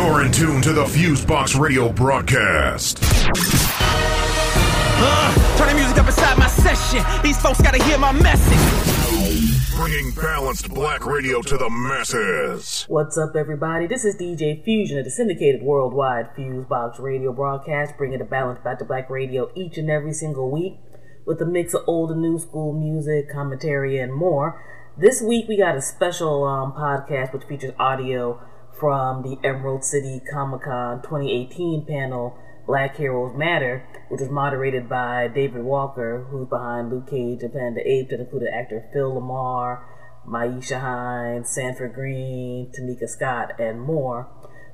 You're in tune to the Fusebox Radio broadcast. Uh, turn the music up inside my session. These folks gotta hear my message. Bringing balanced black radio to the masses. What's up, everybody? This is DJ Fusion of the syndicated worldwide Fusebox Radio broadcast, bringing a balance back to black radio each and every single week with a mix of old and new school music, commentary, and more. This week we got a special um, podcast which features audio from the Emerald City Comic Con 2018 panel Black Heroes Matter, which was moderated by David Walker, who's behind Luke Cage and the Apes, that included actor Phil LaMarr, Maisha Hines, Sanford Greene, Tamika Scott, and more,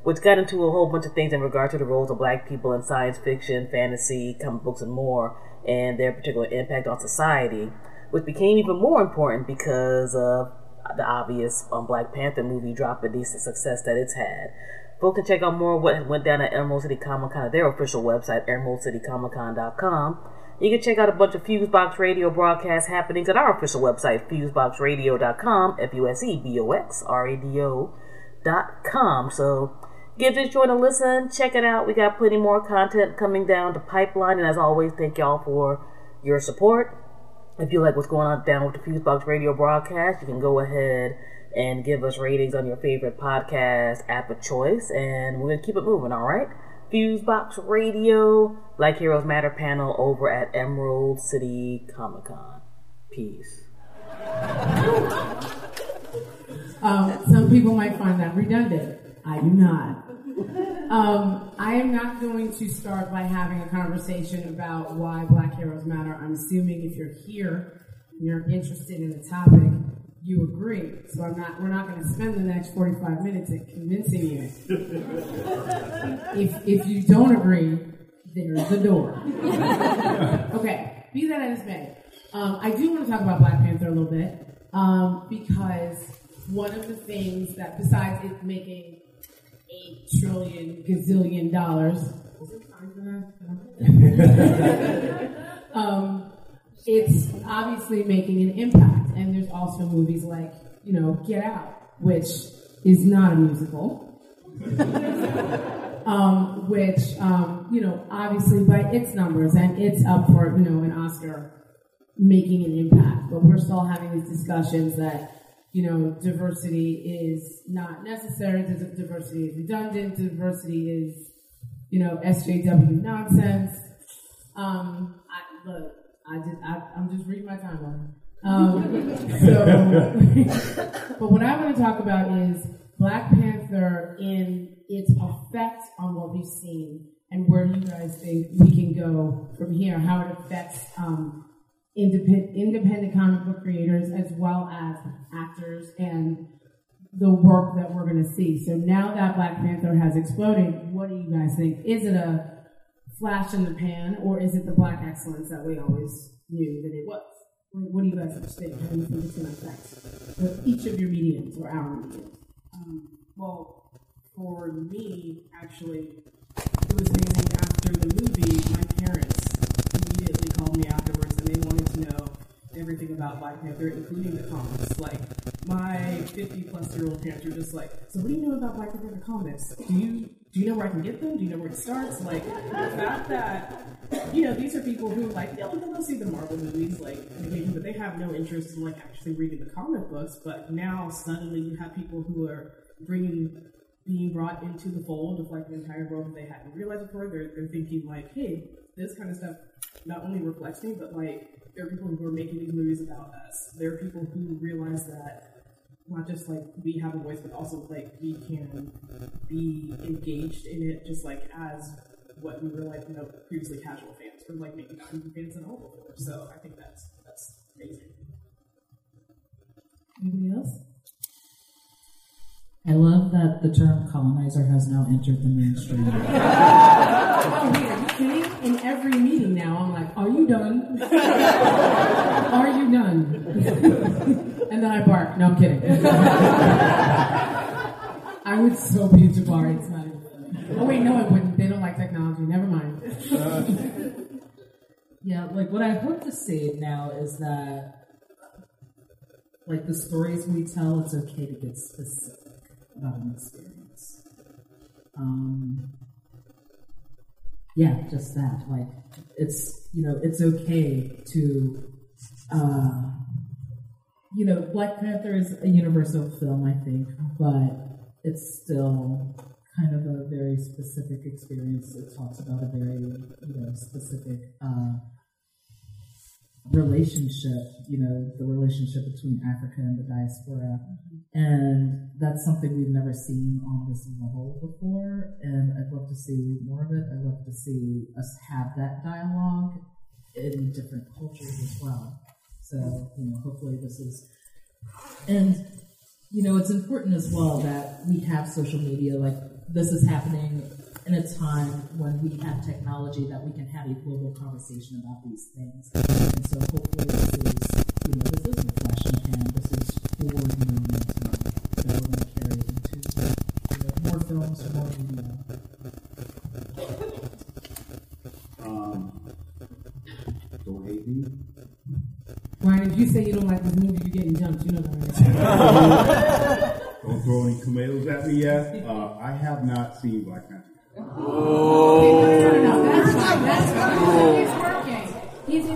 which got into a whole bunch of things in regard to the roles of black people in science fiction, fantasy, comic books, and more, and their particular impact on society, which became even more important because of the obvious um, Black Panther movie dropping the decent success that it's had. Folks can check out more what went down at Emerald City Comic Con at their official website, emeraldcitycomiccon.com. You can check out a bunch of Fusebox Radio broadcast happenings at our official website, fuseboxradio.com, F-U-S-E-B-O-X-R-A-D-O dot com. So give this joint a listen, check it out. We got plenty more content coming down the pipeline, and as always, thank y'all for your support. If you like what's going on down with the Fusebox Radio broadcast, you can go ahead and give us ratings on your favorite podcast app of choice, and we're gonna keep it moving. All right, Fusebox Radio, Black Heroes Matter panel over at Emerald City Comic Con. Peace. Um, some people might find that redundant. I do not. Um, I am not going to start by having a conversation about why Black Heroes Matter. I'm assuming if you're here and you're interested in the topic, you agree. So I'm not. We're not going to spend the next 45 minutes convincing you. if if you don't agree, there's the door. okay. Be that as it may, um, I do want to talk about Black Panther a little bit um, because one of the things that, besides it making eight trillion gazillion dollars. um, it's obviously making an impact, and there's also movies like you know Get Out, which is not a musical, um, which um, you know obviously by its numbers and it's up for you know an Oscar making an impact, but we're still having these discussions that you know, diversity is not necessary, diversity is redundant, diversity is, you know, SJW nonsense. Um, I, look, I just, I, am just reading my timeline. Um, so, but what I want to talk about is Black Panther in its effect on what we've seen, and where do you guys think we can go from here? How it affects um, independent, independent comic book creators as well as actors and the work that we're going to see. So now that Black Panther has exploded, what do you guys think? Is it a flash in the pan or is it the black excellence that we always knew that it was? What do you guys think? How do you think it's going to affect each of your mediums or our mediums? Um, well, for me, actually, it was amazing after the movie, my parents immediately called me afterwards they wanted to know everything about Black Panther, including the comics. Like my 50 plus year old parents were just like, "So what do you know about Black Panther comics? Do you do you know where I can get them? Do you know where it starts?" Like the fact that you know these are people who like yeah, they'll go see the Marvel movies, like but they have no interest in like actually reading the comic books. But now suddenly you have people who are bringing being brought into the fold of like the entire world that they hadn't realized before. They're, they're thinking like, hey, this kind of stuff not only reflects me, but like there are people who are making these movies about us. There are people who realize that not just like we have a voice, but also like we can be engaged in it, just like as what we were like, you know, previously casual fans or like maybe not even fans at all before. So I think that's that's amazing. Anybody else? I love that the term colonizer has now entered the mainstream. In every meeting now, I'm like, "Are you done? Are you done?" and then I bark. No, I'm kidding. I would so be a Jabari. It's not even. Oh wait, no, I wouldn't. They don't like technology. Never mind. yeah, like what I hope to see now is that, like the stories we tell, it's okay to get specific about an experience. yeah, just that. Like it's you know it's okay to. Uh, you know, Black Panther is a universal film, I think, but it's still kind of a very specific experience. It talks about a very, you know, specific uh, relationship, you know, the relationship between Africa and the diaspora. And that's something we've never seen on this level before. And I'd love to see more of it. I'd love to see us have that dialogue in different cultures as well. So, you know, hopefully this is, and, you know, it's important as well that we have social media. Like, this is happening in a time when we have technology that we can have a global conversation about these things. And so hopefully this is, you know, this is a flash in the. This is for the moment that we're going to carry into you know, more films, more media. Um, don't hate me. Ryan, if you say you don't like this movie, you're getting jumped. You know that. Don't throw any tomatoes at me yet. Uh, I have not seen Black Panther. That's fine. That's fine. He's working. He's a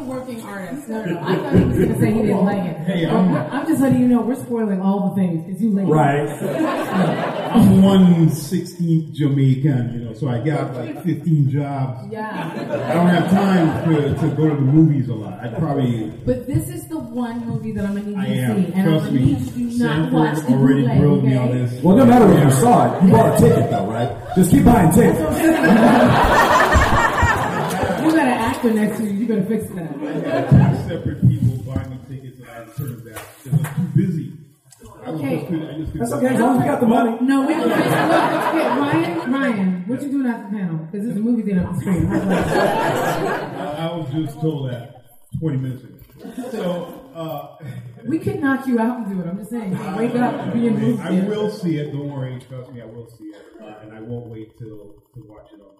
working. No, no, no. I thought he was going to say he didn't like it. Hey, I'm- I'm just letting you know we're spoiling all the things because you late. Right. I'm one sixteenth Jamaican, you know, so I got like fifteen jobs. Yeah. I don't have time to, to go to the movies a lot. I probably But this is the one movie that I'm going to need I you to am. see. And Trust I'm going me. to need you to not watch Sanford the already bootleg, grilled me on this. Well, no matter if you saw it, you bought a ticket though, right? Just keep buying tickets. You got an actor next to you. You better fix that. I had two separate people buy me tickets and I returned them back because I was too busy. I was Okay. just couldn't- I just couldn't- That's okay, as long as we got the money. No, we don't. Okay, Ryan, Ryan, what you doing after the panel? Because there's a movie theater up the street. How's that? I, I was just told that 20 minutes ago. So, uh, We could knock you out and do it. I'm just saying. Wake up, be in the movie I will see it. Don't worry. Trust me, I will see it. Uh, and I won't wait till to watch it on Netflix.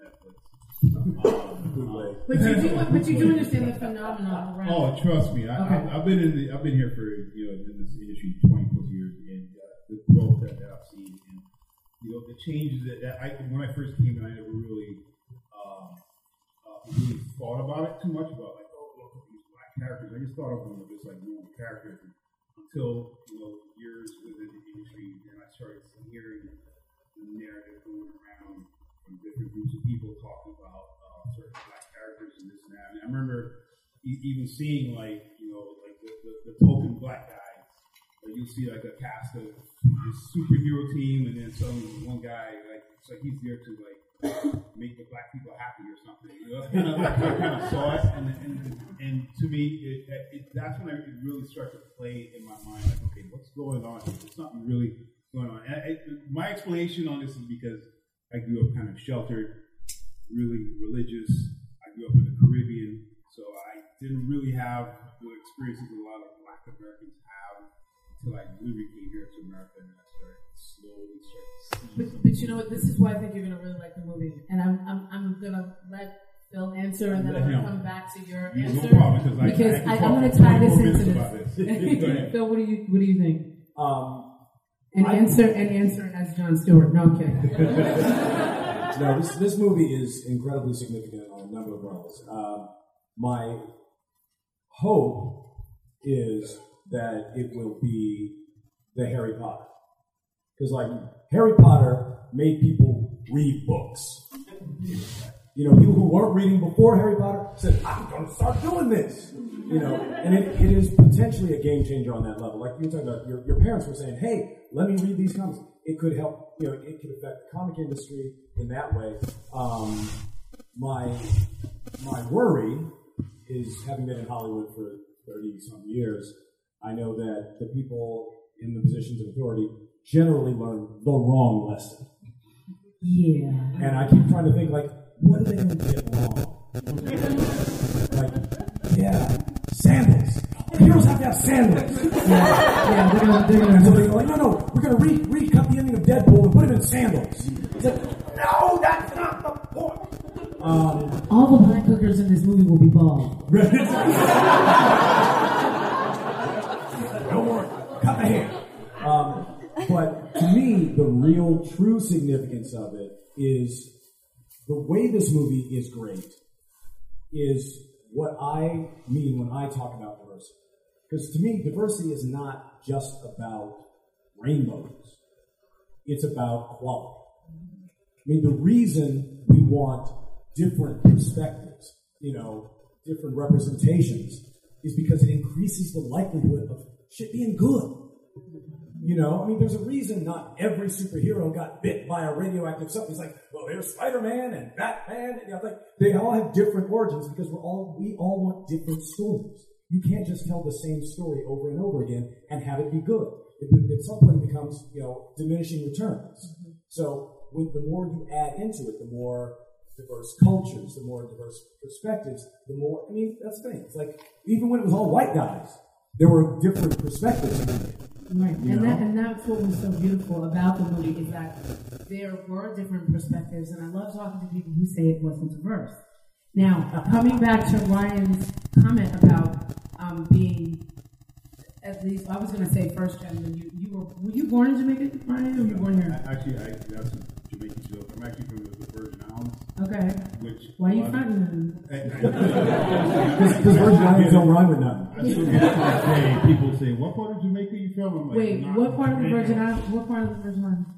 But you do, but you do understand the phenomenon around. Oh, trust me. I, Okay. I, I've been in the, I've been here for you know in this industry twenty plus years, and uh, the growth that, that I've seen, and you know the changes that, that I when I first came in, I never really um, uh, really thought about it too much about like oh look at these black characters. I just thought of them as just like normal characters until you know years within the industry, and I started hearing the narrative going around from different groups remember even seeing like you know like the, the, the token black guy. Like you'll see like a cast of this superhero team, and then some one guy like it's like he's there to like make the black people happy or something. You know, kind of, I kind of saw it, and and, and to me, it, it, that's when I, it really started to play in my mind. Like, okay, what's going on? There's something really going on. And I, my explanation on this is because I grew up kind of sheltered, really religious. I grew up in the Caribbean, so I didn't really have the experiences a lot of Black Americans have until I literally came here to America and I started slowly started to see. But, but you know what? This is why I think you're gonna really like the movie, and I'm I'm, I'm gonna let Phil answer, and then I'm gonna come back to your No answer problem, because I, I I, I'm gonna tie this into minutes about this. Go this. ahead. Phil, what do you what do you think? Um, And I- answer and answer as John Stewart. No, I'm kidding. no, this this movie is incredibly significant on a number of levels. Um, my hope is that it will be the Harry Potter, because like Harry Potter made people read books. You know, people who weren't reading before Harry Potter said, "I'm going to start doing this." You know, and it, it is potentially a game changer on that level. Like you were talking about, your, your parents were saying, "Hey, let me read these comics." It could help. You know, it could affect the comic industry in that way. Um, my my worry is having been in Hollywood for thirty some years. I know that the people in the positions of authority generally learn the wrong lesson. Yeah. And I keep trying to think, like, what are they going to get wrong? like, yeah, sandals. Heroes have to have sandals. Yeah, yeah they're gonna, they're so gonna, they're like, no, no, we're going to re- recut the ending of Deadpool and put him in sandals. It's like, no, that's not the point. Um, all the black hookers in this movie will be bald. Don't worry, cut the hair. Um, but to me, the real, true significance of it is the way this movie is great is what I mean when I talk about diversity. Because to me, diversity is not just about rainbows. It's about quality. I mean, the reason we want different perspectives, you know, different representations, is because it increases the likelihood of shit being good. You know, I mean, there's a reason not every superhero got bit by a radioactive substance. Like, well, there's Spider-Man and Batman, and you know, like they all have different origins because we're all we all want different stories. You can't just tell the same story over and over again and have it be good. It, at some point, it becomes you know diminishing returns. Mm-hmm. So, with the more you add into it, the more diverse cultures, the more diverse perspectives, the more. I mean, that's the thing. It's like even when it was all white guys, there were different perspectives. Right, You and know? that and that's what was so beautiful about the movie is that there were different perspectives, and I love talking to people who say it wasn't diverse. Now, coming back to Ryan's comment about um, being at least, I was going to say first gentleman. You you were were you born in Jamaica, Ryan, or were you born here? Actually, I, that's a Jamaican joke. I'm actually from the, the Virgin Islands, Okay, which why are you a fronting them? Because Virgin Islands don't rhyme with nothing. I still get to say, people say, what part of Jamaica are you from? I'm like, Wait, what part of the Virgin Islands? What part of the Virgin Islands?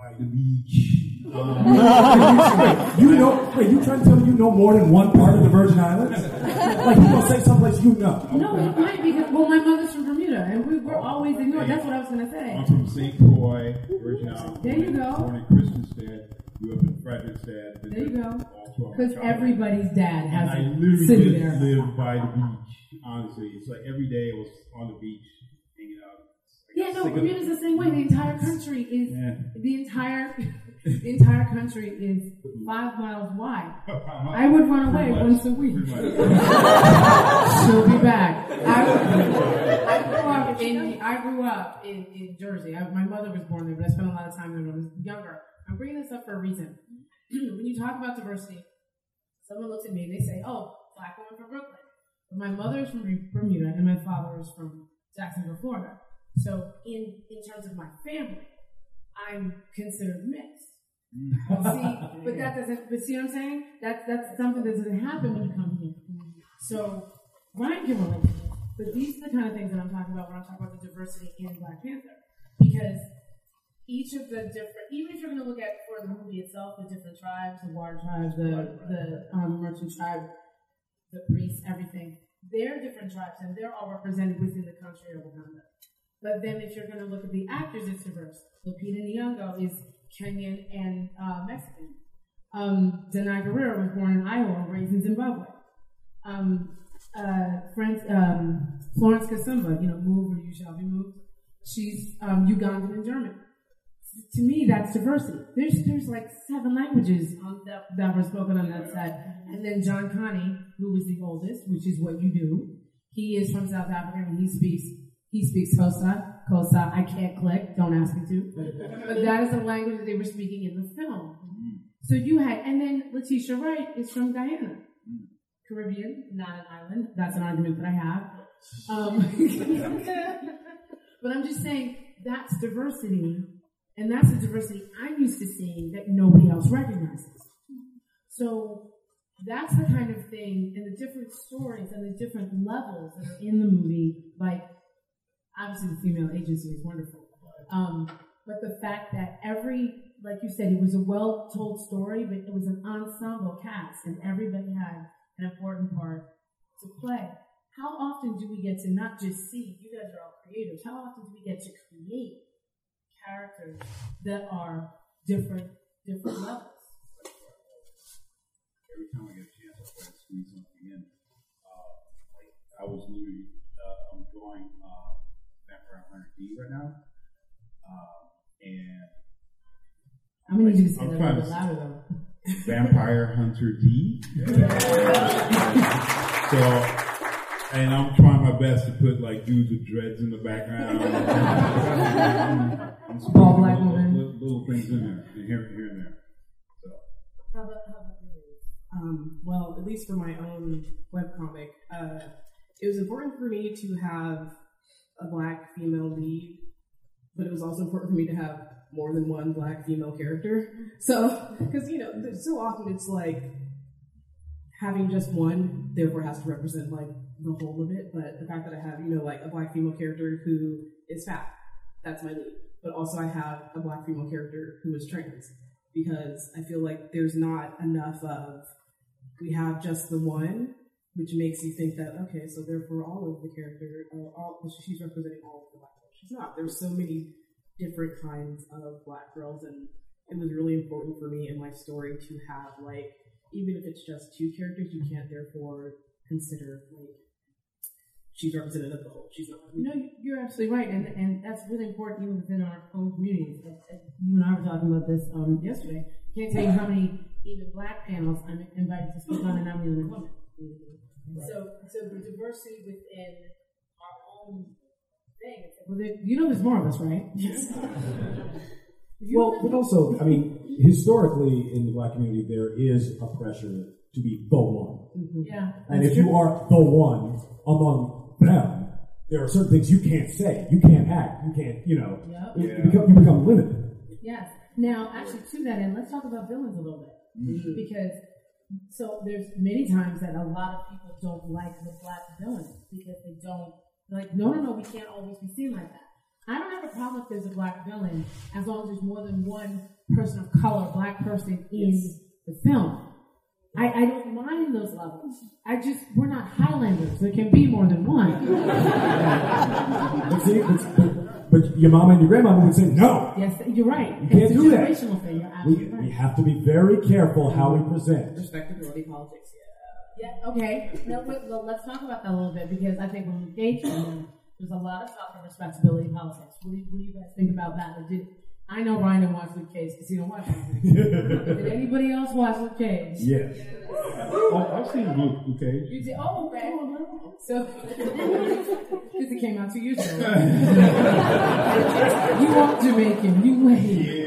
By the beach. Um, You know, wait, you trying to tell me you know more than one part of the Virgin Islands? like you gonna say someplace you know? No, it might because well, my mother's from Bermuda, and we were always in ignored. That's what I was going to say. I'm from St. Croix, Virgin Islands. There you go. Born in Christiansted, grew up in Frederickstead. been There you go. Because everybody's dad And has I a literally city just there. live by the beach. Honestly, it's like every day I was on the beach hanging out. I Yeah, no. Bermuda's the same way. The entire country is Yeah. the entire the entire country is five miles wide. I would run away once a week. She'll be back. I, I grew up in I grew up in, in Jersey. I, my mother was born there, but I spent a lot of time there when I was younger. I'm bringing this up for a reason. when you talk about diversity, someone looks at me and they say, "Oh, black woman from Brooklyn." But my mother is from Bermuda and my father is from Jacksonville, Florida. So in in terms of my family, I'm considered mixed. see, but that doesn't. But see what I'm saying? That's that's something that doesn't happen when you come here. So Ryan can relate but these are the kind of things that I'm talking about when I'm talking about the diversity in Black Panther, because each of the different, even if you're going to look at for the movie itself, the different tribes, the water tribe, the the um, merchant tribe, the priests, everything, they're different tribes and they're all represented within the country of Wakanda. But then if you're going to look at the actors, it's diverse. Lupita Nyong'o is Kenyan and uh, Mexican. Um, Danai Gurira was born in Iowa, raised in Zimbabwe. Um, uh, um, Florence Kasumba, you know, move or you shall be moved. She's um, Ugandan and German. To me, that's diversity. There's there's like seven languages that, that were spoken on that set. And then John Kani, who is the oldest, which is what you do, he is from South Africa and he speaks he speaks Xhosa, Xhosa. I can't click, don't ask me to. But that is the language that they were speaking in the film. So you had, and then Letitia Wright is from Guyana. Caribbean, not an island. That's an argument that I have. Um, but I'm just saying that's diversity, and that's the diversity I'm used to seeing that nobody else recognizes. So that's the kind of thing, and the different stories and the different levels that are in the movie. Like, obviously, the female agency is wonderful, um, but the fact that every, like you said, it was a well-told story, but it was an ensemble cast, and everybody had an important part to play. How often do we get to not just see, you guys are all creators, how often do we get to create characters that are different, different levels? every time I get a chance, I try to squeeze something in. Uh, like I was literally, Vampire Hunter D right now, uh, and I'm gonna need you to say I'm that a trying little bit to- louder though. Vampire Hunter D. so, and I'm trying my best to put like dudes with dreads in the background. I'm squeezing All black little, women. little, little things in there, and here, here and there. So. How about, how about you? Um, well, at least for my own webcomic, uh, it was important for me to have a black female lead but it was also important for me to have more than one black female character. So, because you know, so often it's like having just one, therefore has to represent like the whole of it. But the fact that I have, you know, like a black female character who is fat, that's my lead. But also I have a black female character who is trans because I feel like there's not enough of we have just the one, which makes you think that okay, so therefore all of the character, uh, all she's representing all of the black girls. She's not. There's so many different kinds of black girls, and it was really important for me in my story to have like even if it's just two characters, you can't therefore consider like she's representative of the whole. She's not. No, you're absolutely right, and and that's really important even within our own communities. You and I were talking about this um, yesterday. Can't tell you how many even black panels I'm invited to speak on, and I'm the only woman. So, so the diversity within our own thing. Well, there, you know, there's more of us, right? Yes. Well, but also, I mean, historically in the black community, there is a pressure to be the one. Mm-hmm. yeah. And if you are the one among them, there are certain things you can't say, you can't act, you can't, you know, Yep. you, you become, you become limited. Yes. Now, actually, to that end, let's talk about villains a little bit mm-hmm. because so there's many times that a lot of people don't like the black villain because they don't like. No, no, no. We can't always be seen like that. I don't have a problem if there's a black villain as long as there's more than one person of color, black person in the film. I, I don't mind those levels. I just we're not Highlanders. There can be more than one. But, see, but, but, but your mom and your grandmama would say, no, yes, you're right. you can't it's a do that. thing. You're We, absolutely we have to be very careful how we present. respectability politics. Yeah, okay. Now, wait, well, let's talk about that a little bit because I think when we engage in there's a lot of talk of respectability politics. What do, you, what do you guys think about that? Or did, I know Ryan didn't watch Luke Cage because he don't watch anything. did anybody else watch Luke Cage? Yes. I- I've seen Luke, Luke Cage. You did? Oh, okay. So, because it came out two years ago. you are Jamaican. You wait.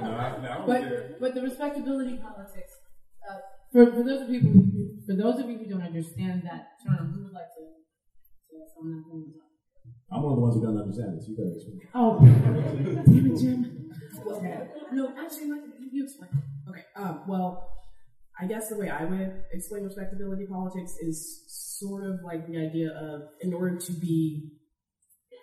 No, I, no, I was there. But but the respectability politics. Uh, for, for those of people who, for those of you who don't understand that term, who would like to? to someone else want to talk? I'm one of the ones who doesn't understand this. so you better explain. Oh, damn it, Jim. Okay. No, actually, like, you- you explain. Okay. Um, well, I guess the way I would explain respectability politics is sort of like the idea of, in order to be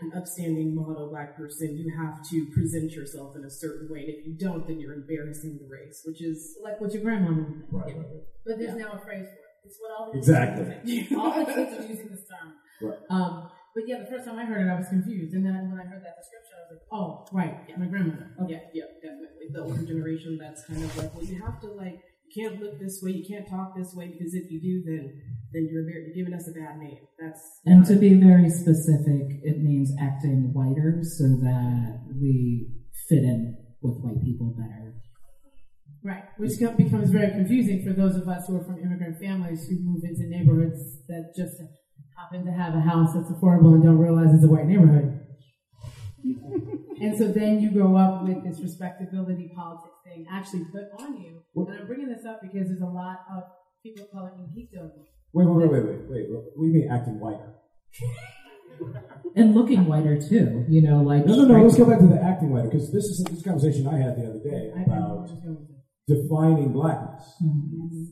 an upstanding model black person, you have to present yourself in a certain way. And if you don't, then you're embarrassing the race, which is Like what your grandmama would think. Right, right, right. But there's now a phrase for it. It's what all the Exactly. kids are using. all the kids are using this term. Right. Um, but yeah, the first time I heard it, I was confused, and then when I heard that description, I was like, "Oh, right, yeah. my grandmother." Okay. Yeah, yeah, definitely. The older generation that's kind of like, well, you have to like, you can't look this way, you can't talk this way, because if you do, then then you're very, you're giving us a bad name. That's And to be very specific, it means acting whiter so that we fit in with white people better. Right, which becomes very confusing for those of us who are from immigrant families who move into neighborhoods that just happen to have a house that's affordable and don't realize it's a white neighborhood. and so then you grow up with this respectability politics thing actually put on you. And I'm bringing this up because there's a lot of people of color in geekdom. Wait, wait, wait, wait, wait, wait. What do you mean acting whiter? And looking whiter too, you know, like No, no, no. Let's go back to the acting whiter because this is this conversation I had the other day I, I know about where it's going. defining blackness. Mm-hmm.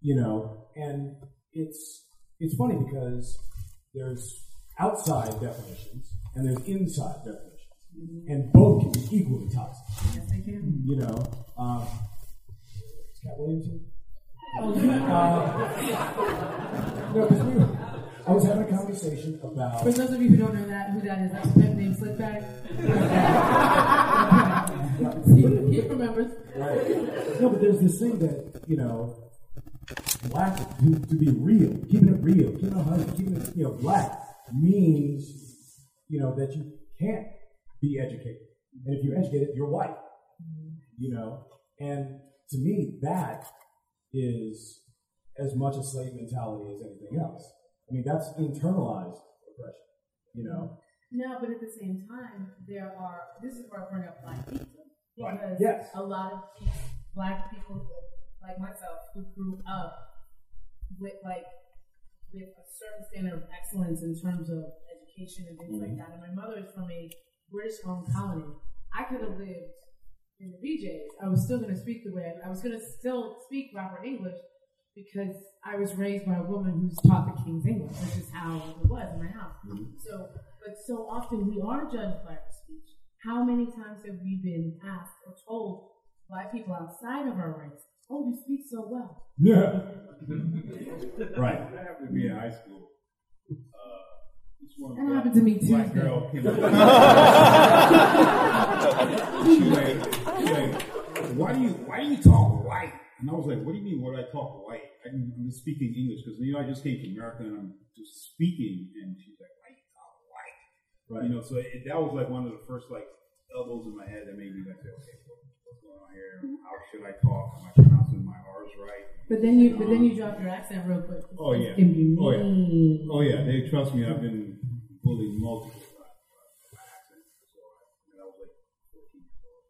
You know, and it's it's funny because there's outside definitions and there's inside definitions, and both can be equally toxic. Yes, I can. You know, um, Williamson? Oh, Uh, no, because we were, I was having a conversation about. For those of you who don't know that, who that is, that's a pet named Slickback. he remembers. Right. No, but there's this thing that, you know, black, to, to be real, keeping it real, keeping it 100, keeping it, you know, black means, you know, that you can't be educated. And if you're educated, you're white. You know? And to me, that is as much a slave mentality as anything else. I mean, that's internalized oppression, you know? No, but at the same time, there are. This is where I bring up black people Right. because Yes. a lot of these black people, like myself, who grew up with like with a certain standard of excellence in terms of education and things like mm-hmm. that. And my mother is from a British home colony. I could have lived in the BJ's. I was still going to speak the way I was going to still speak proper English because I was raised by a woman who's taught the King's English. which is how it was in my house. Mm-hmm. So, but so often we are judged by our speech. How many times have we been asked or told by people outside of our race, "Oh, you speak so well." Yeah. right. That happened to me in high school. Uh, That happened to me Black Tuesday. girl came up. she like, she like, why do you why do you talk white? And I was like, what do you mean? Why do I talk white? I'm, I'm just speaking English because you know I just came to America and I'm just speaking. And she's like, why do you talk white? Right. You know, so it, that was like one of the first like elbows in my head that made me like okay, what, what's going on here? How should I talk? Am I pronouncing my R's right? But then you, but then you drop your accent real quick. Oh yeah. Can be Oh yeah. Oh yeah. They trust me. I've been bullied multiple times by my accent. So I, and I was like 14 years old.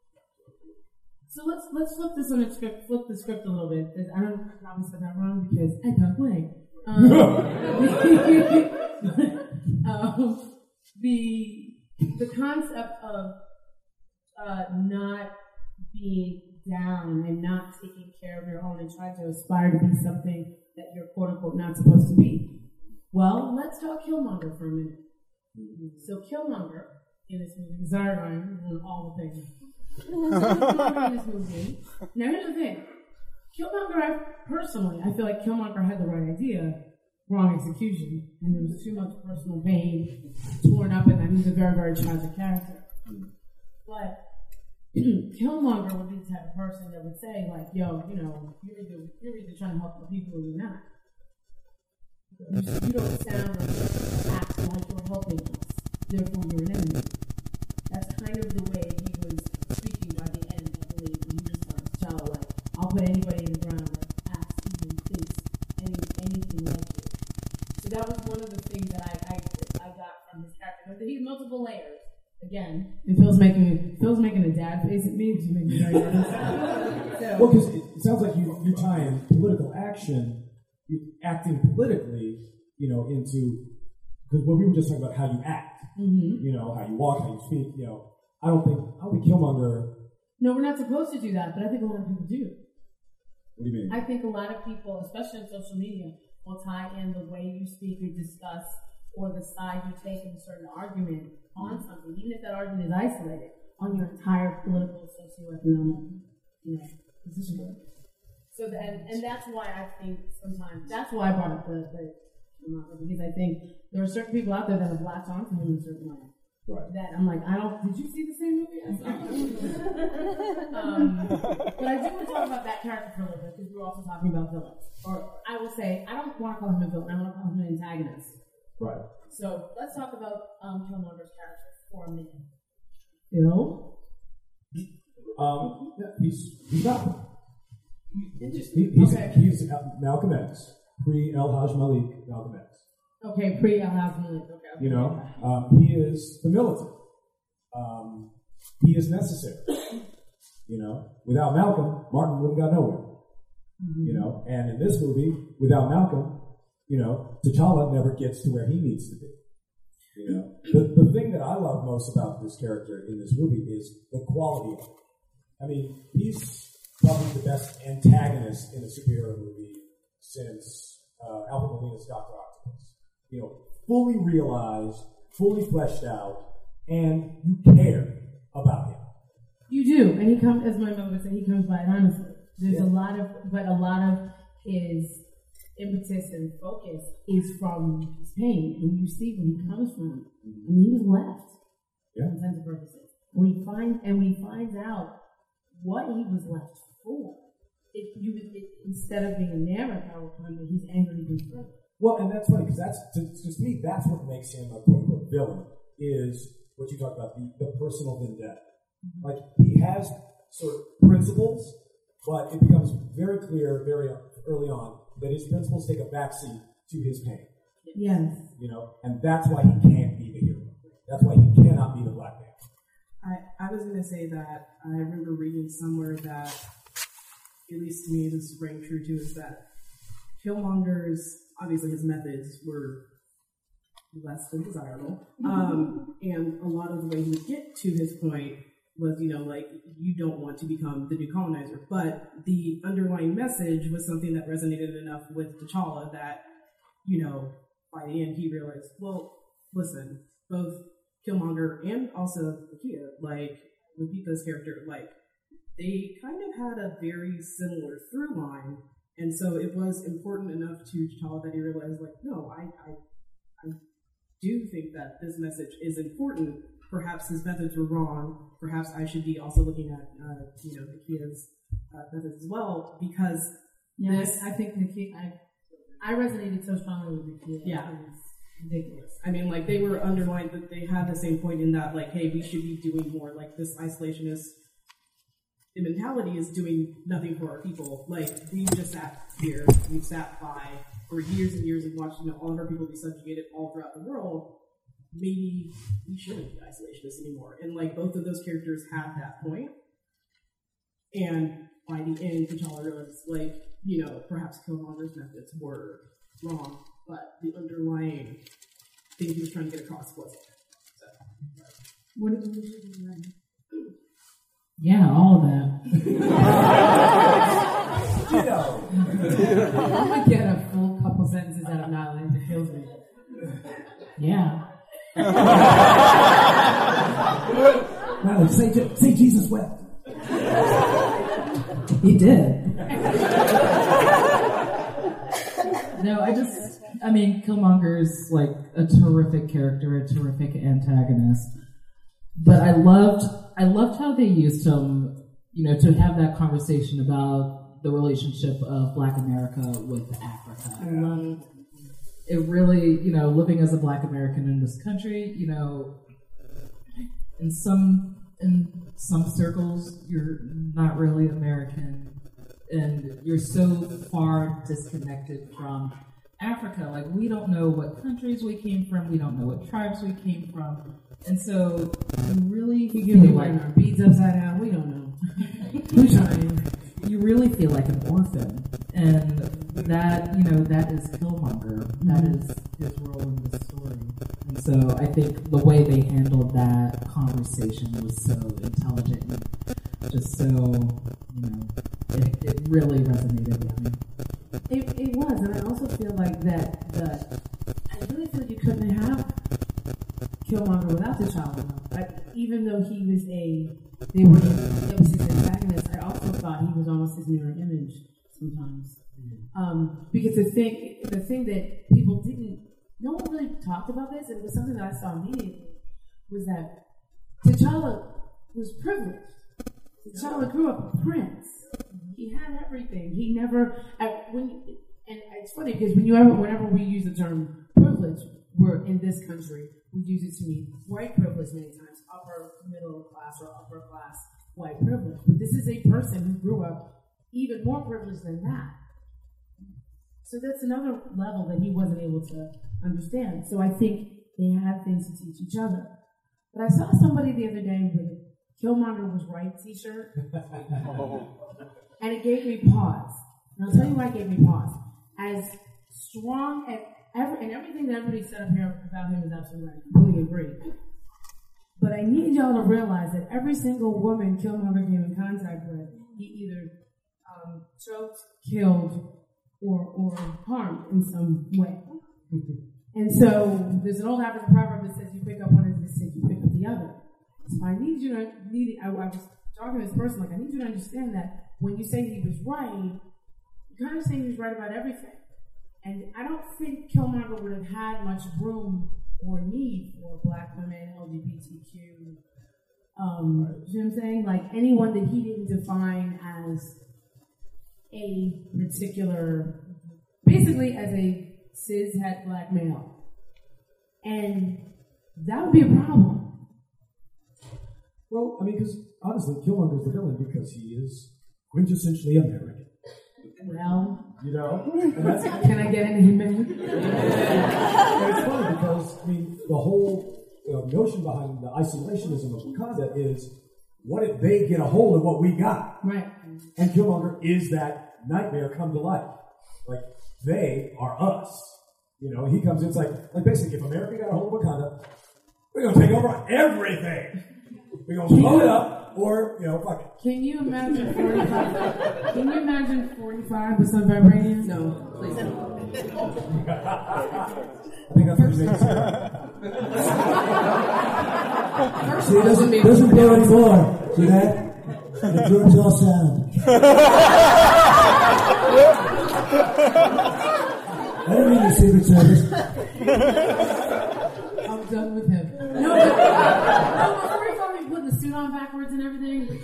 So let's let's flip this on the script. Flip the script a little bit. I don't know if I probably said that wrong because I got blank. Um, um, the the concept of uh, not being down and not taking care of your own and trying to aspire to be something that you're quote unquote not supposed to be. Well, let's talk Killmonger for a minute. So Killmonger in this movie, Zargon, and all the things. In this movie. Now here's the thing. Killmonger, I personally, I feel like Killmonger had the right idea, wrong execution, and there was too much personal pain torn up in that. He's a very, very tragic character. But Killmonger would be the type of person that would say, like, yo, you know, you're either, you're either trying to help the people or you're not. You, you don't sound or act like you're helping us, therefore you're an enemy. That's kind of the way he was speaking by the end, I believe, when he was like, like, I'll put anybody in the ground that acts, even thinks any, anything like you. So that was one of the things that I, I, I got from his character. He had multiple layers. Again, and Phil's making Phil's making a dad face at me, which me very nervous. So, Well, because it, it sounds like you, you're tying political action, you acting politically, you know, into because when we were just talking about how you act, Mhm. you know, how you walk, how you speak, you know, I don't think I don't think Killmonger. no, we're not supposed to do that, but I think a lot of people do. What do you mean? I think a lot of people, especially on social media, will tie in the way you speak or discuss or the side you take in a certain argument on something, even if that argument is isolated, on your entire political, socioeconomic, you know, position. So that, and, and that's why I think sometimes that's why I brought up the, the because I think there are certain people out there that have latched onto him in a certain way. Right. That I'm like, I don't. Did you see the same movie? I saw? um, but I do want to talk about that character for a little bit because we're also talking about villains. Or I will say, I don't want to call him a villain. I want to call him an antagonist. Right. So let's talk about um, Killmonger's character for a minute. Phil. Um, yeah, he's he's not. Interesting. He, he's okay. he's Malcolm X, pre El Haj Malik Malcolm X. Okay. Pre Al Malik. Okay. You know, um, he is the militant. Um, he is necessary. You know, without Malcolm, Martin would have got nowhere. You know, and in this movie, without Malcolm, you know, T'Challa never gets to where he needs to be. You know, the, the thing that I love most about this character in this movie is the quality of it. I mean, he's probably the best antagonist in a superhero movie since uh, Alfred Molina's Doctor Octopus. You know, fully realized, fully fleshed out, and you care about him. You do, and he comes, as my mother would say, he comes by it honestly. There's a lot of, but a lot of his impetus and focus is from his pain, and you see where he comes from. I mean, he was left, Yeah. for intents and purposes. When he finds, and when he finds out what he was left for, it, you, it, instead of being a narrow power play, he's angry even further. Well, and that's funny because that's to, to me that's what makes him a quote unquote villain is what you talk about the, the personal vendetta. Mm-hmm. Like he has sort of principles, but it becomes very clear very early on that his principles take a backseat to his pain. Yes. You know, and that's why he can't be the hero. That's why he cannot be the Black Man. I, I was going to say that I remember reading somewhere that, at least to me, this rang true too, is that Killmonger's, obviously his methods were less than desirable. Um, and a lot of the way he would get to his point was, you know, like you don't want to become the new colonizer. But the underlying message was something that resonated enough with T'Challa that, you know, by the end he realized, well, listen, both Killmonger and also Nakia, like Lupita's character, like they kind of had a very similar through line. And so it was important enough to T'Challa that he realized, like, no, I, I, I do think that this message is important. Perhaps his methods were wrong. Perhaps I should be also looking at, uh, you know, Nakia's uh, methods as well, because Yeah, this, I, I think Nikki, I, I resonated so strongly with Nikki. Yeah. Ridiculous. I mean, like they were underlined, but they had the same point in that, like, hey, we should be doing more. Like this isolationist mentality is doing nothing for our people. Like we've just sat here, we've sat by for years and years and watched you know, all of our people be subjugated all throughout the world. Maybe we shouldn't be isolationists anymore. And like both of those characters had that point. And by the end, T'Challa realized, like, you know, perhaps Killmonger's methods were wrong, but the underlying thing he was trying to get across wasn't. So, What did what did you do then? Yeah, all of that. You know, I'm gonna get a full couple sentences out of Nyland. It kills me. Yeah. Natalie, say, say Jesus wept. He did. no, I just, I mean, Killmonger's like a terrific character, a terrific antagonist. But I loved, I loved how they used him, you know, to have that conversation about the relationship of Black America with Africa. I love um, it. Really, you know, living as a Black American in this country, you know, in some in some circles you're not really American and you're so far disconnected from Africa. Like we don't know what countries we came from, we don't know what tribes we came from. And so you really you give me like our beads upside down. We don't know. You really feel like an orphan. And that, you know, that is Killmonger. That mm-hmm. is his role in the story. And so I think the way they handled that conversation was so intelligent and just so, you know, it, it really resonated with me. It, it was, and I also feel like that the I really feel like you couldn't have Killmonger without T'Challa. Like, even though he was a they were it was his antagonist, I also thought he was almost his mirror image sometimes. Um, because the thing the thing that people didn't no one really talked about this, and it was something that I saw immediately, was that T'Challa was privileged. T'Challa grew up a prince. He had everything. He never at, when and it's funny because when you ever whenever we use the term privilege, we're in this country, we use it to mean white privilege many times, upper middle class or upper class white privilege. But this is a person who grew up even more privileged than that. So that's another level that he wasn't able to understand. So I think they had things to teach each other. But I saw somebody the other day with a Killmonger was right t-shirt. and it gave me pause. And I'll tell you why it gave me pause. As strong as ever, and everything that everybody said up here about him is absolutely right. I completely agree. But I need y'all to realize that every single woman Killmonger came in contact with, he either um, choked, killed, or, or harmed in some way. And so there's an old African proverb that says you pick up one of the stick, you pick up the other. So I need you to need. I, I was talking to this person like I need you to understand that when you say he was right, you're kind of saying he was right about everything. And I don't think Killmonger would have had much room or need for black women, LGBTQ. Um, you know what I'm saying? Like anyone that he didn't define as a particular, basically as a cis het black male. And that would be a problem. Well, I mean, because honestly, Killmonger's the villain because he is quintessentially American. Well, You know, can I get an? And it's funny because I mean the whole uh, notion behind the isolationism of Wakanda is what if they get a hold of what we got? Right. And Killmonger is that nightmare come to life. Like they are us. You know, he comes in, it's like, like basically, if America got a hold of Wakanda, we're going to take over everything. We're going to blow it up, or, you know, fuck it. Can you imagine 45? Can you imagine 45 with some vibranium? No, please don't. I think that's what he makes First See, it doesn't, be doesn't blow anymore. See that? It ruins all sound. I don't need the Secret Service. I'm done with him. No, but, no, 45 he put the suit on backwards and everything.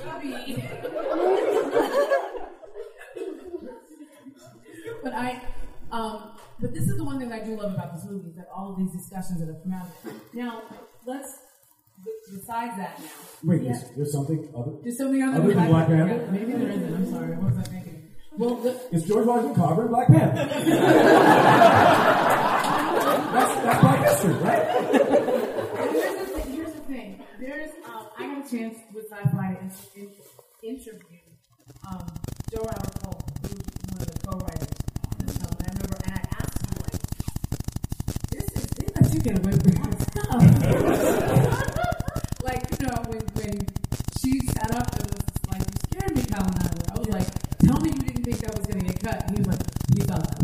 But I, um, but this is the one thing I do love about this movie is that all of these discussions that have come out. of it. Now, let's. Besides that, now. Wait, Yeah. there's, there's something other. There's something other, Other than Black Panther? Maybe there isn't. I'm sorry. What was I thinking? Well, It's George Washington Carver and Black Panther. that's, that's Black history, right? Here's the thing. Here's the thing. There's um, I got a chance with SYFY to in, in, interview um, Joe Robert Cole, who's one of the co-writers of this film. And I remember, and I asked him like, "This is they let you get away with of stuff." like you know, when when she sat up and was like, "You scared me, colonizer." I was like, "Tell me you didn't think that was going to get cut." And he was like, "You thought that."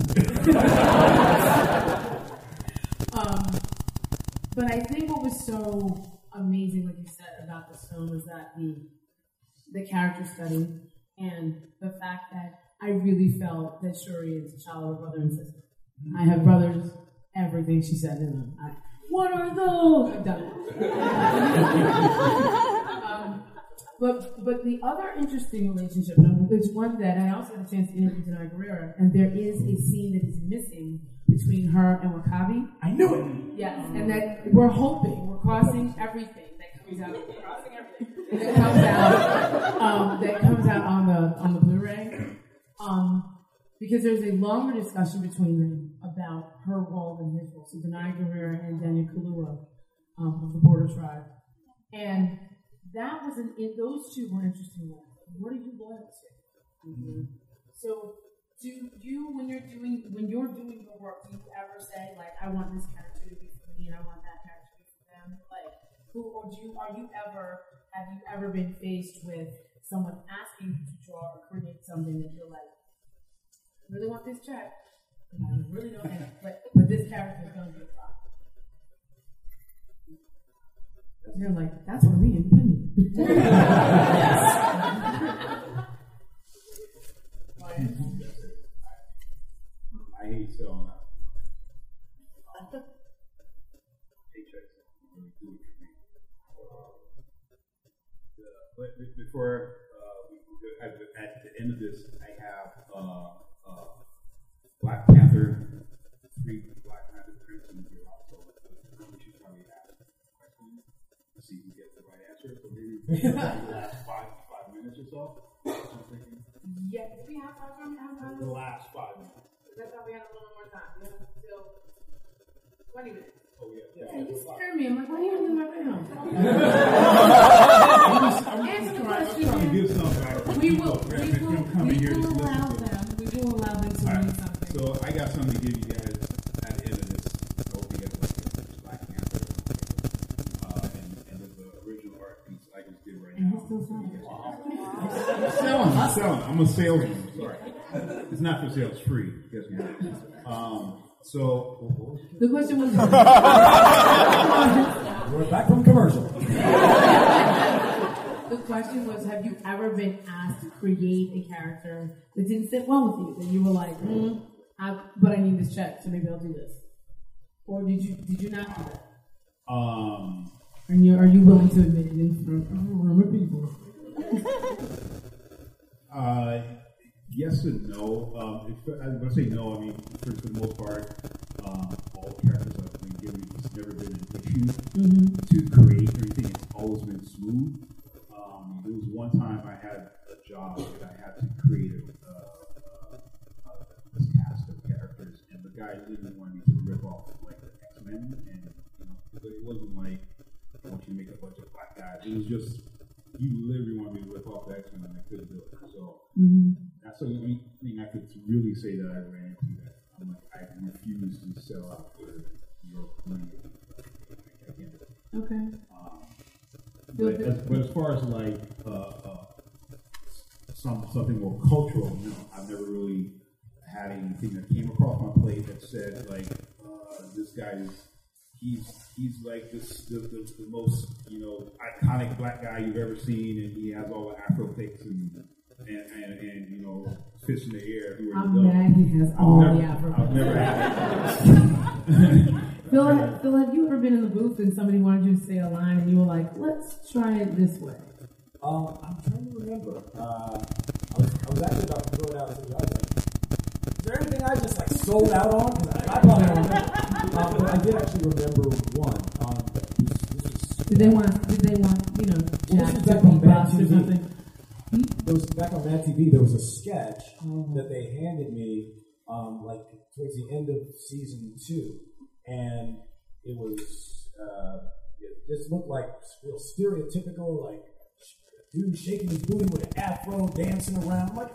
um, but I think what was so amazing, like you said, about this film is that the the character study and the fact that I really felt that Shuri and T'Challa were brother and sister. I have brothers. Everything she said in them. I, what are those? I've done um, but but the other interesting relationship, it's one that I also had a chance to interview Danai Gurira, and there is a scene that is missing between her and W'Kabi. I knew it. Yes, and that we're hoping we're crossing everything that comes out. We're crossing everything that comes out. Um, that comes out on the on the Blu-ray. Um, because there's a longer discussion between them about her role and his role. So Danai Gurira and Daniel Kaluuya um, of the Border Tribe, and that was an. Those two were interesting. ones. What are you loyal to? Mm-hmm. So, do you, when you're doing when you're doing your work, do you ever say like, "I want this character to be for me, and I want that character to be for them"? Like, who or do you are you ever have you ever been faced with someone asking you to draw or create something that you're like, I really want this check, and I mm-hmm. really don't have but but this character is going to be a problem. And they're like, that's why we I hate selling out. But before uh, we we go, at, the, at the end of this, I have uh, uh, Black Panther, last five five minutes or so. That's I'm thinking. yeah, we have time? We have time. The last five minutes. I thought we had a little more time. We have until 20 minutes. Oh yeah. Yeah, you scared me. I'm like, why are you doing my round? Answer the trying to question. give some back. We will, we will, we will allow listen to it. them, we will allow them to All right. something. So I got something to give you guys at the end of this. I hope you guys like it. Black Panther. Uh, and, and there's the original art piece I just did right And now. he's still selling. I'm selling. I'm selling. I'm a salesman. Sorry. It's not for sale. It's free. Guess what? Um, so, what was it? The question was, We're back from commercial. the question was, have you ever been asked to create a character that didn't sit well with you? That you were like, mm, I, but I need this check, so maybe I'll do this. Or did you did you not do that? um, And you are you willing to admit it in front of a room of people? Uh, yes and no. Um, if, I going to say no. I mean, for, for the most part, um, all characters I've been given, it's never been an issue to create everything. It's always been smooth. Um, there was one time I had a job that I had to create a, uh, uh, this cast of characters, and the guy literally wanted me to rip off like the X Men, and you know, it wasn't like I want you to make a bunch of black guys. It was just you literally wanted me to rip off the X Men, and I couldn't do it. So that's the only thing I could really say that I ran into that. I'm like, I refuse to sell out for your money. I can't. Okay. But as, but as far as like uh, uh, some something more cultural, know, I've never really had anything that came across my plate that said like uh, this guy is he's he's like this the, the, the most you know iconic black guy you've ever seen, and he has all the Afro picks and and, and, and you know fish in the air. Who I'm the- mad he has I've all never- the Afro I've never had Phil, Phil, have you ever been in the booth and somebody wanted you to say a line and you were like, let's try it this way? Um, I'm trying to remember. Uh, I, was, I was actually about to throw it out to the audience. Is there anything I just like sold out on? 'Cause I, I probably don't remember. um, but I did actually remember one. Um, this, this was, Did they want, did they want, you know, Jack this is to be boss or something? There was back on Mad TV. There was a sketch Oh. that they handed me, um, like towards the end of season two, and it was uh, it just looked like real stereotypical, like dude shaking his booty with an afro, dancing around. I'm like,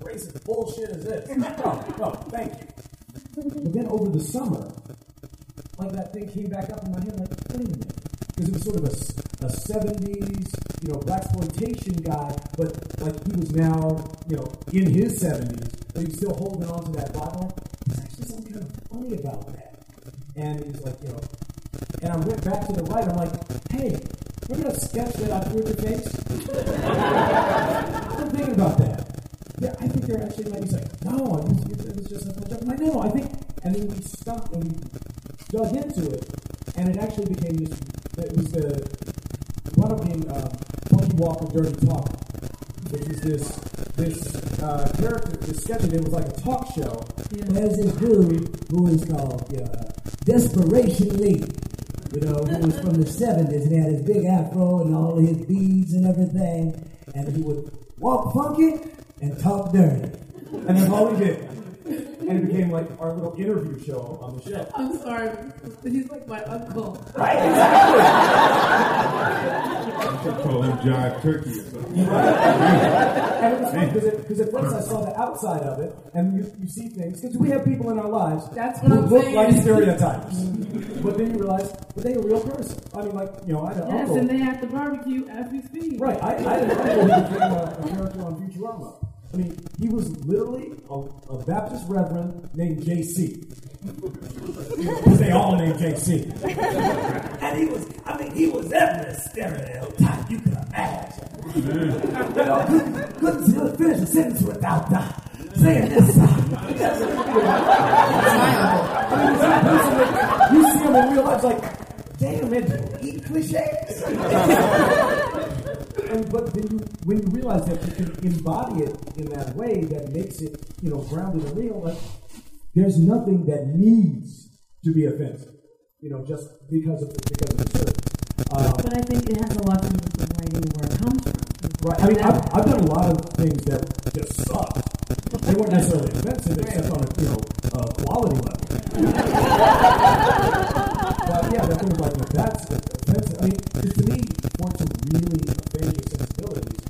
racist bullshit is this? no, no, thank you. But then over the summer, like that thing came back up in my head, like, wait a minute. Because it was sort of a 70s, you know, black exploitation guy, but like he was now, you know, in his 70s, but he was still holding on to that. I'm there's actually something kind of funny about that. And he's like, you know, and I went back to the right. I'm like, hey, remember that sketch that I threw at your face? I'm thinking about that. Yeah, I think they're actually like, he's like, no, it was, it was just a joke. I'm like, no, I think, and then we stopped and we dug into it, and it actually became this, it was the, one of being um, Funky Walker Dirty Talk, which was this, this uh, character, this sketch, it was like a talk show. There's this dude who is called yeah, uh, Desperation Lee. You know, who was from the 70s and he had his big afro and all his beads and everything. And he would walk funky and talk dirty. And that's all he did. And it became like our little interview show on the show. I'm sorry, but he's like my uncle. Right, exactly. I call him Jive Turkey or something. and it was fun because at first I saw the outside of it, and you, you see things because we have people in our lives That's what who I'm look saying. like stereotypes. but then you realize, but they a real person. I mean, like you know, I had an Yes, uncle. and they at the barbecue as we speak. Right, I, I had an uncle who became a, a character on Futurama. I mean, he was literally a, a Baptist reverend named JC. Because they all named JC. And he was, I mean, he was every stereotype you could imagine. you know, couldn't, couldn't finish a sentence without uh, saying this. I mean, you see him in real life, like, damn, it, you eat cliches. and, but then you, when you realize that you can embody it in that way, that makes it, you know, grounded and real, like, there's nothing that needs to be offensive, you know, just because of because of the service. Uh, But I think it has a lot to do with writing where it comes from. Right. I mean, I've, I've done a lot of things that just sucked. They weren't necessarily offensive, except on a you know uh, quality level. but yeah, that thing like if that's offensive. I mean, 'cause to me, for to really offend your sensibilities,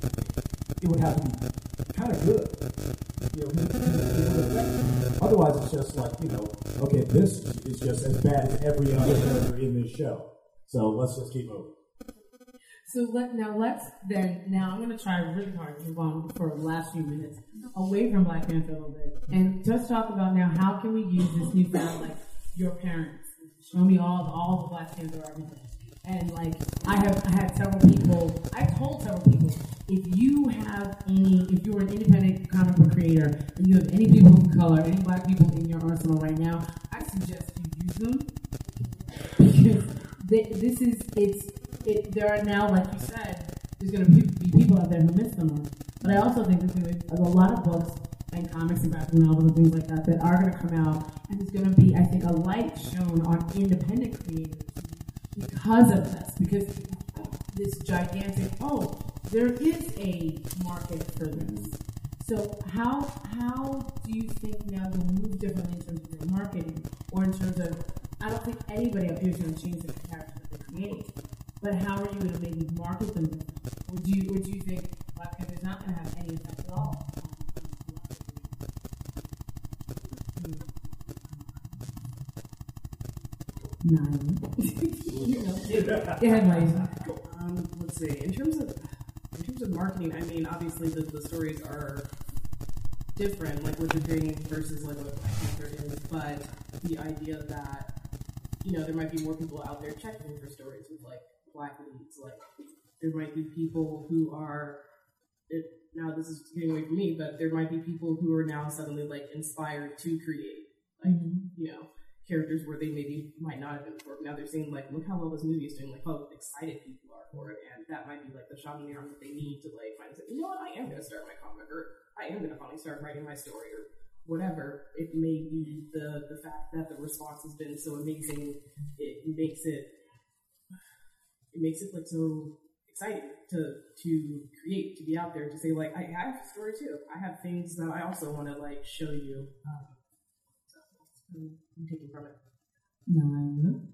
it would have to be kind of good. You know, otherwise it's just like you know, okay, this is just as bad as every other character in this show. So let's just keep moving. So let now let's then now I'm gonna try really hard to move on for the last few minutes away from Black Panther a little bit and just talk about now how can we use this newfound like your parents show me all the all the Black Panther everything and like I have I had several people I told several people if you have any if you're an independent comic book creator and you have any people of color any black people in your arsenal right now I suggest you use them. Because th- this is it's it, there are now like you said there's going to be, people out there who miss them. But I also think there's a lot of books and comics and graphic novels and things like that that are going to come out and there's going to be I think a light shown on independent creators because of this because this gigantic oh there is a market for this so how how do you think now you'll move differently in terms of your marketing or in terms of I don't think anybody up here is going to change the character that they create, but how are you going to maybe market them? Or do you or do you think Black Panther is not going to have any effect at all? Nine. you know. Go ahead, Mike. Um, let's see. In terms of in terms of marketing, I mean, obviously the, the stories are different, like what you're creating versus like what Black Panther is. But the idea that you know there might be more people out there checking for stories with like black leads. Like there might be people who are. It, now this is getting away from me, but there might be people who are now suddenly like inspired to create, like you know, characters where they maybe might not have been before. Now they're seeing like, look how well this movie is doing, like how excited people are for it, and that might be like the shot in the arm that they need to like find. Like, You know what? I am going to start my comic, or I am going to finally start writing my story, or whatever. It may be the the fact that the response has been so amazing, it makes it it makes it like so exciting to to create, to be out there, to say like I have a story too. I have things that I also want to like show you. Um, I'm taking from it. Nine.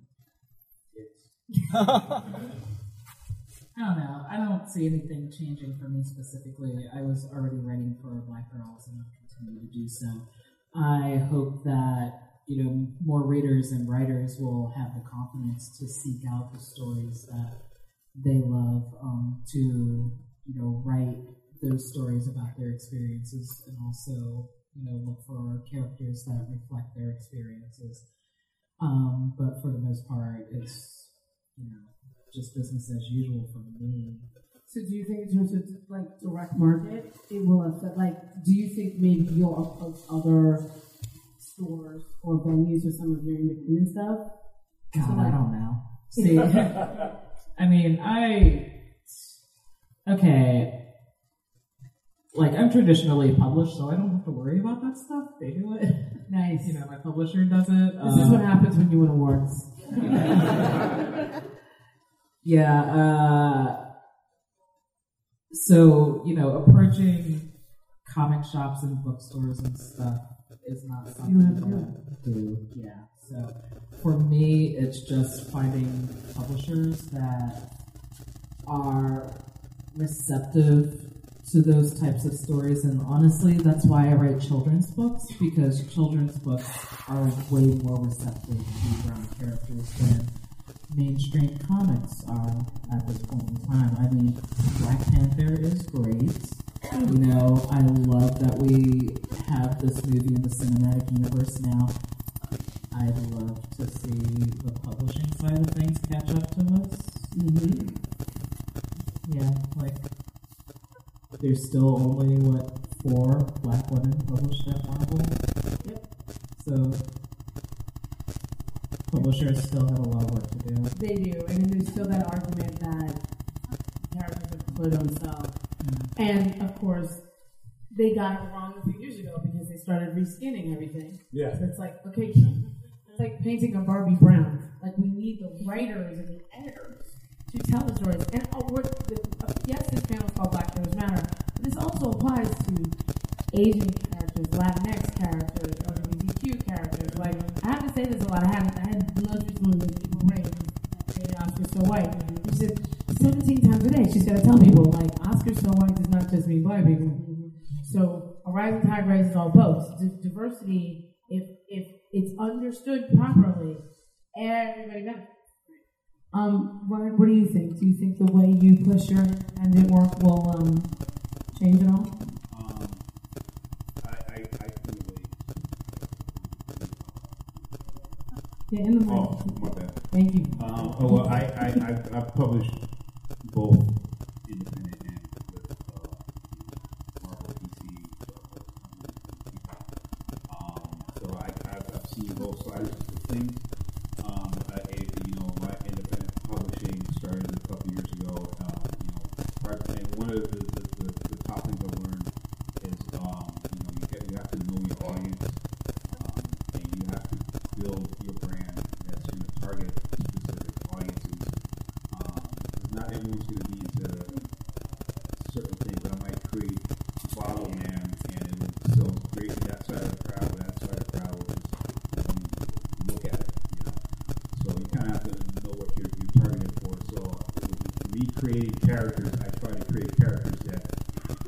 I don't know. I don't see anything changing for me specifically. I was already writing for Black Girls and I'll continue to do so. I hope that you know more readers and writers will have the confidence to seek out the stories that they love, um, to you know write those stories about their experiences, and also you know look for characters that reflect their experiences. Um, but for the most part, it's you know just business as usual for me. So do you think in terms of like direct market, it will affect? Like, do you think maybe you'll approach other stores or venues with some of your independent stuff? God, So, I don't know. See, I mean, I okay. Like I'm traditionally published, so I don't have to worry about that stuff. They do it. Nice. You know, my publisher does it. This is what happens when you win awards. Yeah. Uh, so you know, approaching comic shops and bookstores and stuff is not something have to that I do. Yeah. So for me, it's just finding publishers that are receptive to those types of stories, and honestly, that's why I write children's books because children's books are way more receptive to brown characters than mainstream comics are at this point in time. I mean, Black Panther is great. You know, I love that we have this movie in the cinematic universe now. I'd love to see the publishing side of things catch up to us. Mm-hmm. Yeah, like there's still only what four black women published at Marvel. Yep. So publishers still have a lot of work to do. They do, and there's still that argument that characters are clearly don't. And of course, they got it wrong a few years ago because they started reskinning everything. Yeah. So it's like, okay, it's like painting a Barbie Brown. Like we need the writers and the editors to tell the stories. And oh, the, yes, this panel is called Black Lives Matter, but this also applies to Asian characters, Latinx characters, LGBTQ characters. Like I have to say this a lot. I had I had lunch with of the people raised dated Oscars So White. She said 17 times a day she's got to tell people like Oscars So White does not just mean black people. So a rising tide raises all boats. D- diversity, if if it's understood properly, everybody benefits. Um, Ryan, what do you think? Do you think the way you push your independent work will um, change at all? Um, I, I, I feel Yeah, in the Oh, my bad. Thank you. Um, oh, well, I, I, I, I've published both independent and with uh, Marvel, DC, um, so I, I've, I've seen both sides of things. Um, couple years ago. Um, you know, part, and one of the, the, the, the top things I learned is, um, you know, you, get, you have to know your audience, um, and you have to build your brand that's going to target specific audiences. Um, not everyone's going to characters, I try to create characters that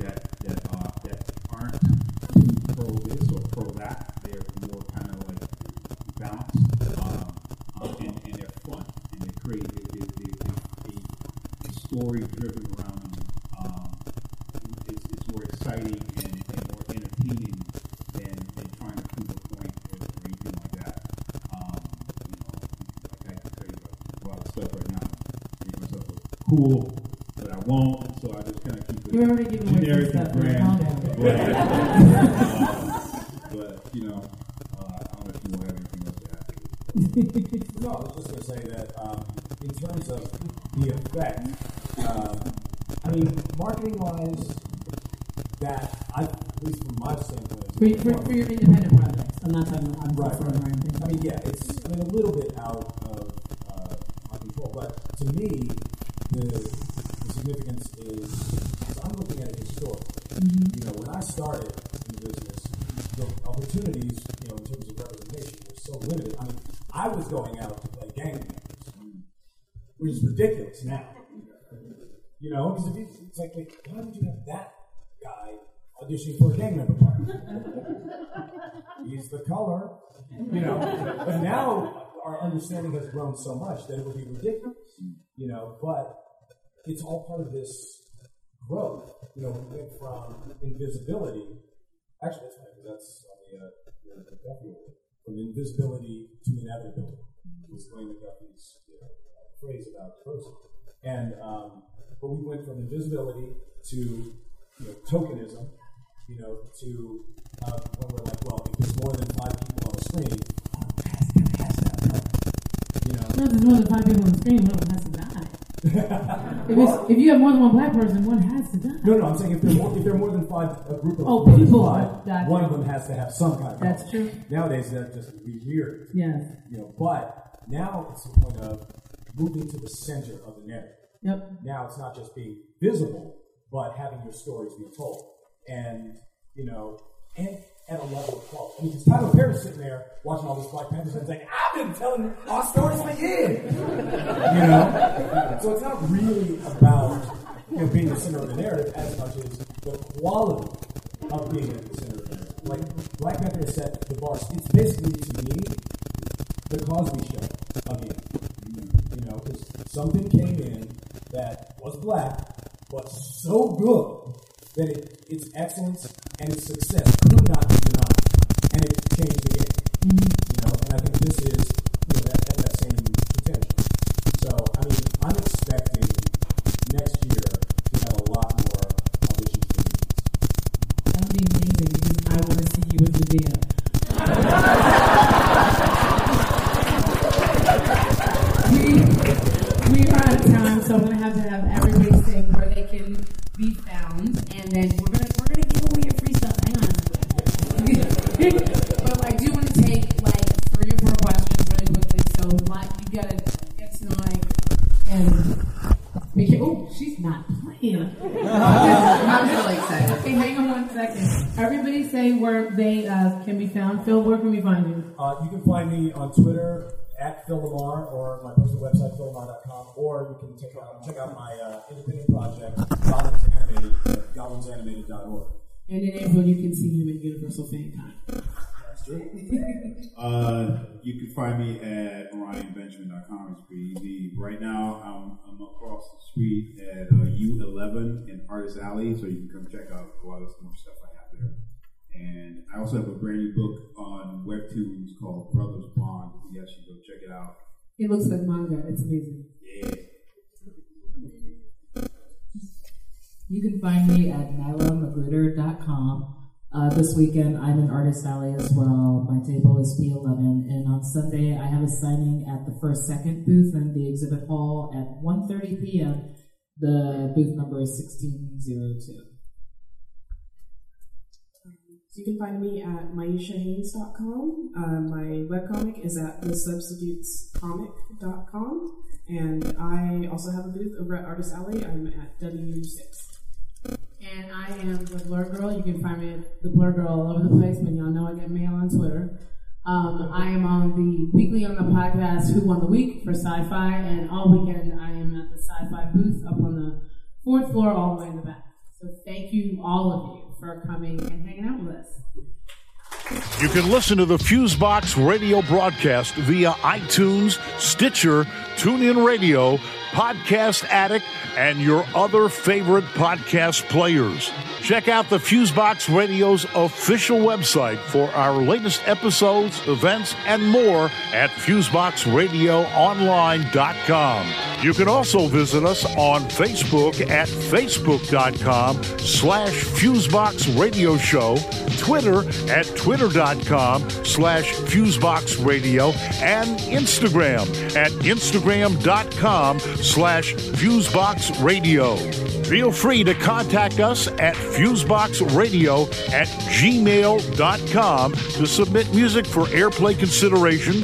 that that uh, aren't pro this or pro that. They're more kind of like balanced, um, um, and, and they're fun, and they create a, a, a, story driven around. Um, it's, it's more exciting and, more entertaining than, than trying to prove a point or, or anything like that. Um, you tell you about a lot of stuff right now. Cool won't. So I just kind of keep it You're already giving generic and stuff, grand. But, um, but you know, uh, I don't know if you will have anything else to add. No, I was just going to say that um, in terms of the effect, um, I mean, marketing wise, that I, at least from my standpoint, For, for, for your independent projects. I'm not talking about I'm Right, for right. or anything. I mean, yeah, it's I mean a little bit out of uh, my control, but to me, the, the significance is, is I'm looking at it historically. Mm-hmm. You know, when I started in the business, the opportunities, you know, in terms of representation, were so limited. I mean, I was going out to play gang members, which now. You know, because it's like, wait, why would you have that guy auditioning for a gang member part? He's the color, you know. But now our understanding has grown so much that it would be ridiculous, you know. But it's all part of this growth. You know, we went from invisibility. Actually, that's funny that's on the, uh, the, Duffy. From invisibility to inevitability was Dwayne McDuffie's you know, phrase about diversity. And um, but we went from invisibility to you know tokenism, you know, to uh, when we're like, well, if there's more than five people on the screen, you know, No, there's more than five people on the screen, one of them has to die. if, if you have more than one black person, one has to die. No, no, I'm saying if there more, if there are more than five, a group of Oh, people. five, one of them has to have some kind of. That's problem. true. Nowadays, that just would be weird. Yes. You know, but now it's the point of moving to the center of the narrative. Yep. Now it's not just being visible, but having your stories be told, and you know, and at a level of quality. I mean, because Tyler Perry's sitting there watching all these Black Panthers and saying, "I've been telling our stories for years," you know. So it's not really about you know being the center of the narrative as much as the quality of being at the center of the narrative. Like Black Panther has set the bar. It's basically to me the Cosby Show again. Know, because something came in that was black, but so good that it, its excellence and its success could not be denied, and it changed the game. Mm-hmm. You know, and I think this is phillamarr.com, or you can check out, check out my uh, independent project, Goblins Animated, at goblinsanimated.org. And in April, you can see him at Universal Fan Con. Uh, you can find me at orionbenjamin.com. It's pretty easy. Right now, I'm, I'm across the street at uh, U11 in Artist Alley, so you can come check out a lot of more stuff I have there. And I also have a brand new book on Webtoons called Brothers Bond. Yes, you go check it out. It looks like manga. It's amazing. Yeah. You can find me at nilahmagruder.com. Uh, this weekend, I'm in Artist Alley as well. My table is P11, and on Sunday, I have a signing at the First Second booth in the exhibit hall at 1.30 p.m. The booth number is 1602. You can find me at maishahaynes.com. Uh, my webcomic is at thesubstitutescomic.com. And I also have a booth over at Artist Alley. I'm at W6. And I am the Blerd Gurl. You can find me at the Blerd Gurl all over the place. But y'all know I get mail on Twitter. Um, I am on the weekly on the podcast Who Won the Week for SYFY, and all weekend I am at the SYFY booth up on the fourth floor, all the way in the back. So thank you, all of you, for coming and hanging out with us. You can listen to the Fusebox radio broadcast via iTunes, Stitcher, TuneIn Radio, Podcast Addict, and your other favorite podcast players. Check out the Fusebox Radio's official website for our latest episodes, events, and more at FuseboxRadioOnline.com. You can also visit us on Facebook at Facebook.com slash Fusebox Radio Show, Twitter at Twitter.com slash Fusebox Radio, and Instagram at Instagram.com slash Fusebox Radio. Feel free to contact us at fuseboxradio at gmail.com to submit music for airplay consideration,